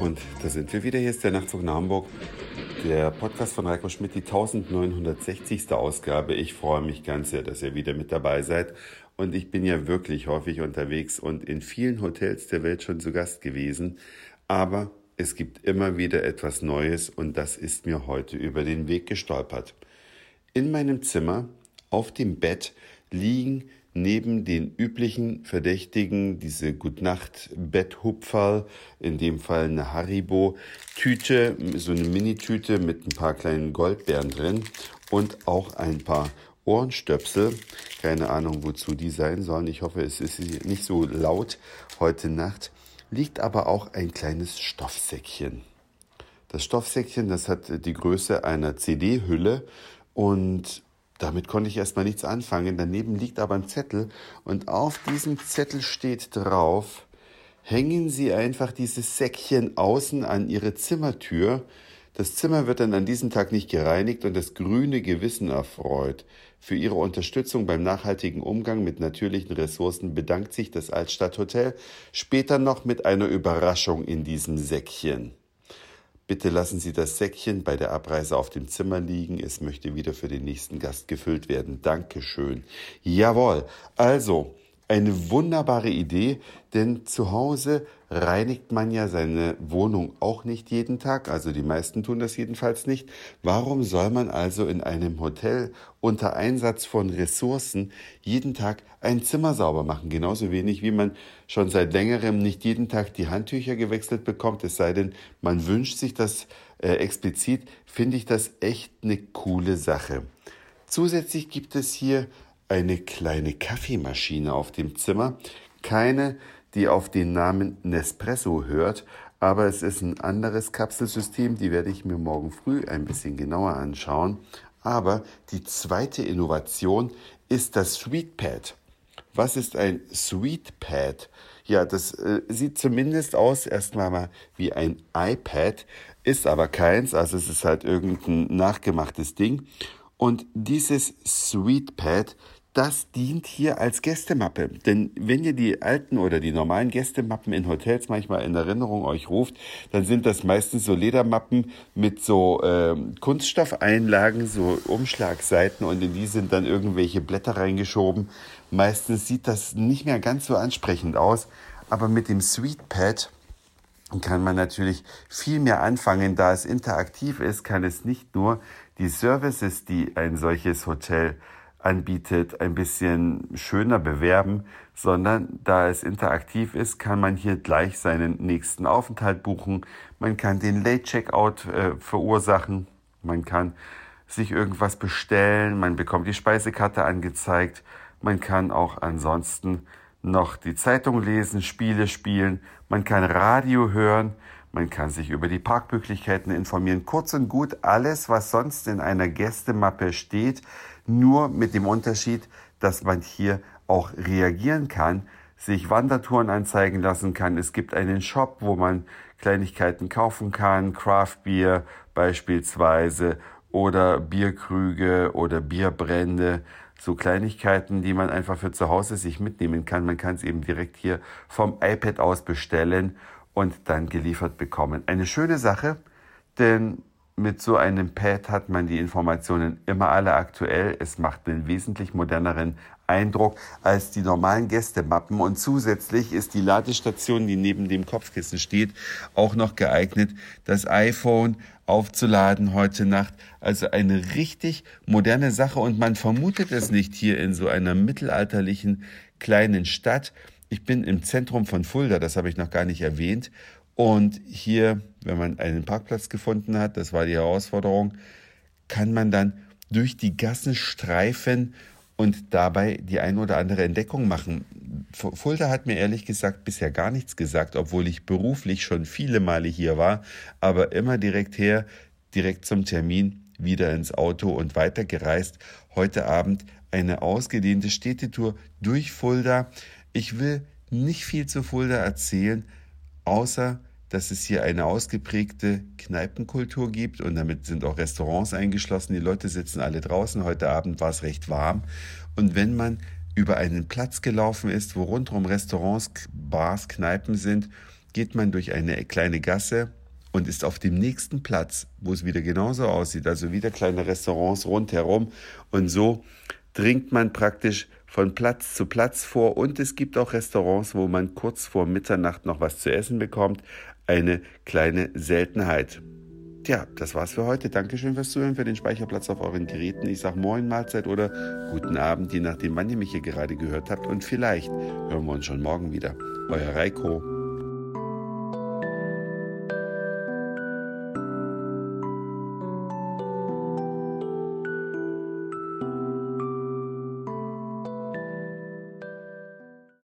Und da sind wir wieder. Hier ist der Nachtzug nach Hamburg. Der Podcast von Reiko Schmidt, die 1960. Ausgabe. Ich freue mich ganz sehr, dass ihr wieder mit dabei seid. Und ich bin ja wirklich häufig unterwegs und in vielen Hotels der Welt schon zu Gast gewesen. Aber es gibt immer wieder etwas Neues und das ist mir heute über den Weg gestolpert. In meinem Zimmer, auf dem Bett, liegen neben den üblichen Verdächtigen diese Gutnacht-Betthupferl, in dem Fall eine Haribo-Tüte, so eine Mini-Tüte mit ein paar kleinen Goldbeeren drin und auch ein paar Ohrenstöpsel. Keine Ahnung, wozu die sein sollen. Ich hoffe, es ist nicht so laut heute Nacht. Liegt aber auch ein kleines Stoffsäckchen. Das Stoffsäckchen, das hat die Größe einer CD-Hülle und damit konnte ich erstmal nichts anfangen. Daneben liegt aber ein Zettel und auf diesem Zettel steht drauf, hängen Sie einfach dieses Säckchen außen an Ihre Zimmertür. Das Zimmer wird dann an diesem Tag nicht gereinigt und das grüne Gewissen erfreut. Für Ihre Unterstützung beim nachhaltigen Umgang mit natürlichen Ressourcen bedankt sich das Altstadthotel später noch mit einer Überraschung in diesem Säckchen. Bitte lassen Sie das Säckchen bei der Abreise auf dem Zimmer liegen. Es möchte wieder für den nächsten Gast gefüllt werden. Dankeschön. Jawohl. Also, eine wunderbare Idee, denn zu Hause reinigt man ja seine Wohnung auch nicht jeden Tag, also die meisten tun das jedenfalls nicht. Warum soll man also in einem Hotel unter Einsatz von Ressourcen jeden Tag ein Zimmer sauber machen? Genauso wenig wie man schon seit längerem nicht jeden Tag die Handtücher gewechselt bekommt, es sei denn, man wünscht sich das äh, explizit, finde ich das echt eine coole Sache. Zusätzlich gibt es hier eine kleine Kaffeemaschine auf dem Zimmer. Keine, die auf den Namen Nespresso hört, aber es ist ein anderes Kapselsystem, die werde ich mir morgen früh ein bisschen genauer anschauen. Aber die zweite Innovation ist das SweetPad. Was ist ein SweetPad? Ja, das äh, sieht zumindest aus erstmal mal wie ein iPad, ist aber keins, also es ist halt irgendein nachgemachtes Ding. Und dieses SweetPad, das dient hier als Gästemappe. Denn wenn ihr die alten oder die normalen Gästemappen in Hotels manchmal in Erinnerung euch ruft, dann sind das meistens so Ledermappen mit so äh, Kunststoffeinlagen, so Umschlagseiten und in die sind dann irgendwelche Blätter reingeschoben. Meistens sieht das nicht mehr ganz so ansprechend aus, aber mit dem SweetPad kann man natürlich viel mehr anfangen. Da es interaktiv ist, kann es nicht nur die Services, die ein solches Hotel anbietet, ein bisschen schöner bewerben, sondern da es interaktiv ist, kann man hier gleich seinen nächsten Aufenthalt buchen. Man kann den Late Checkout äh, verursachen. Man kann sich irgendwas bestellen. Man bekommt die Speisekarte angezeigt. Man kann auch ansonsten noch die Zeitung lesen, Spiele spielen. Man kann Radio hören. Man kann sich über die Parkmöglichkeiten informieren. Kurz und gut alles, was sonst in einer Gästemappe steht, nur mit dem Unterschied, dass man hier auch reagieren kann, sich Wandertouren anzeigen lassen kann. Es gibt einen Shop, wo man Kleinigkeiten kaufen kann, Craft Beer beispielsweise oder Bierkrüge oder Bierbrände, so Kleinigkeiten, die man einfach für zu Hause sich mitnehmen kann. Man kann es eben direkt hier vom iPad aus bestellen und dann geliefert bekommen. Eine schöne Sache, denn mit so einem Pad hat man die Informationen immer alle aktuell. Es macht einen wesentlich moderneren Eindruck als die normalen Gästemappen und zusätzlich ist die Ladestation, die neben dem Kopfkissen steht, auch noch geeignet, das iPhone aufzuladen heute Nacht. Also eine richtig moderne Sache und man vermutet es nicht hier in so einer mittelalterlichen kleinen Stadt. Ich bin im Zentrum von Fulda, das habe ich noch gar nicht erwähnt und hier, wenn man einen Parkplatz gefunden hat, das war die Herausforderung, kann man dann durch die Gassen streifen und dabei die ein oder andere Entdeckung machen. Fulda hat mir ehrlich gesagt bisher gar nichts gesagt, obwohl ich beruflich schon viele Male hier war, aber immer direkt her, direkt zum Termin, wieder ins Auto und weitergereist. Heute Abend eine ausgedehnte Städtetour durch Fulda. Ich will nicht viel zu Fulda erzählen, außer dass es hier eine ausgeprägte Kneipenkultur gibt und damit sind auch Restaurants eingeschlossen. Die Leute sitzen alle draußen. Heute Abend war es recht warm. Und wenn man über einen Platz gelaufen ist, wo rundherum Restaurants, Bars, Kneipen sind, geht man durch eine kleine Gasse und ist auf dem nächsten Platz, wo es wieder genauso aussieht, also wieder kleine Restaurants rundherum und so dringt man praktisch von Platz zu Platz vor und es gibt auch Restaurants, wo man kurz vor Mitternacht noch was zu essen bekommt. Eine kleine Seltenheit. Tja, das war's für heute. Dankeschön fürs Zuhören, für den Speicherplatz auf euren Geräten. Ich sag Moin, Mahlzeit oder guten Abend, je nachdem, wann ihr mich hier gerade gehört habt. Und vielleicht hören wir uns schon morgen wieder. Euer Reiko.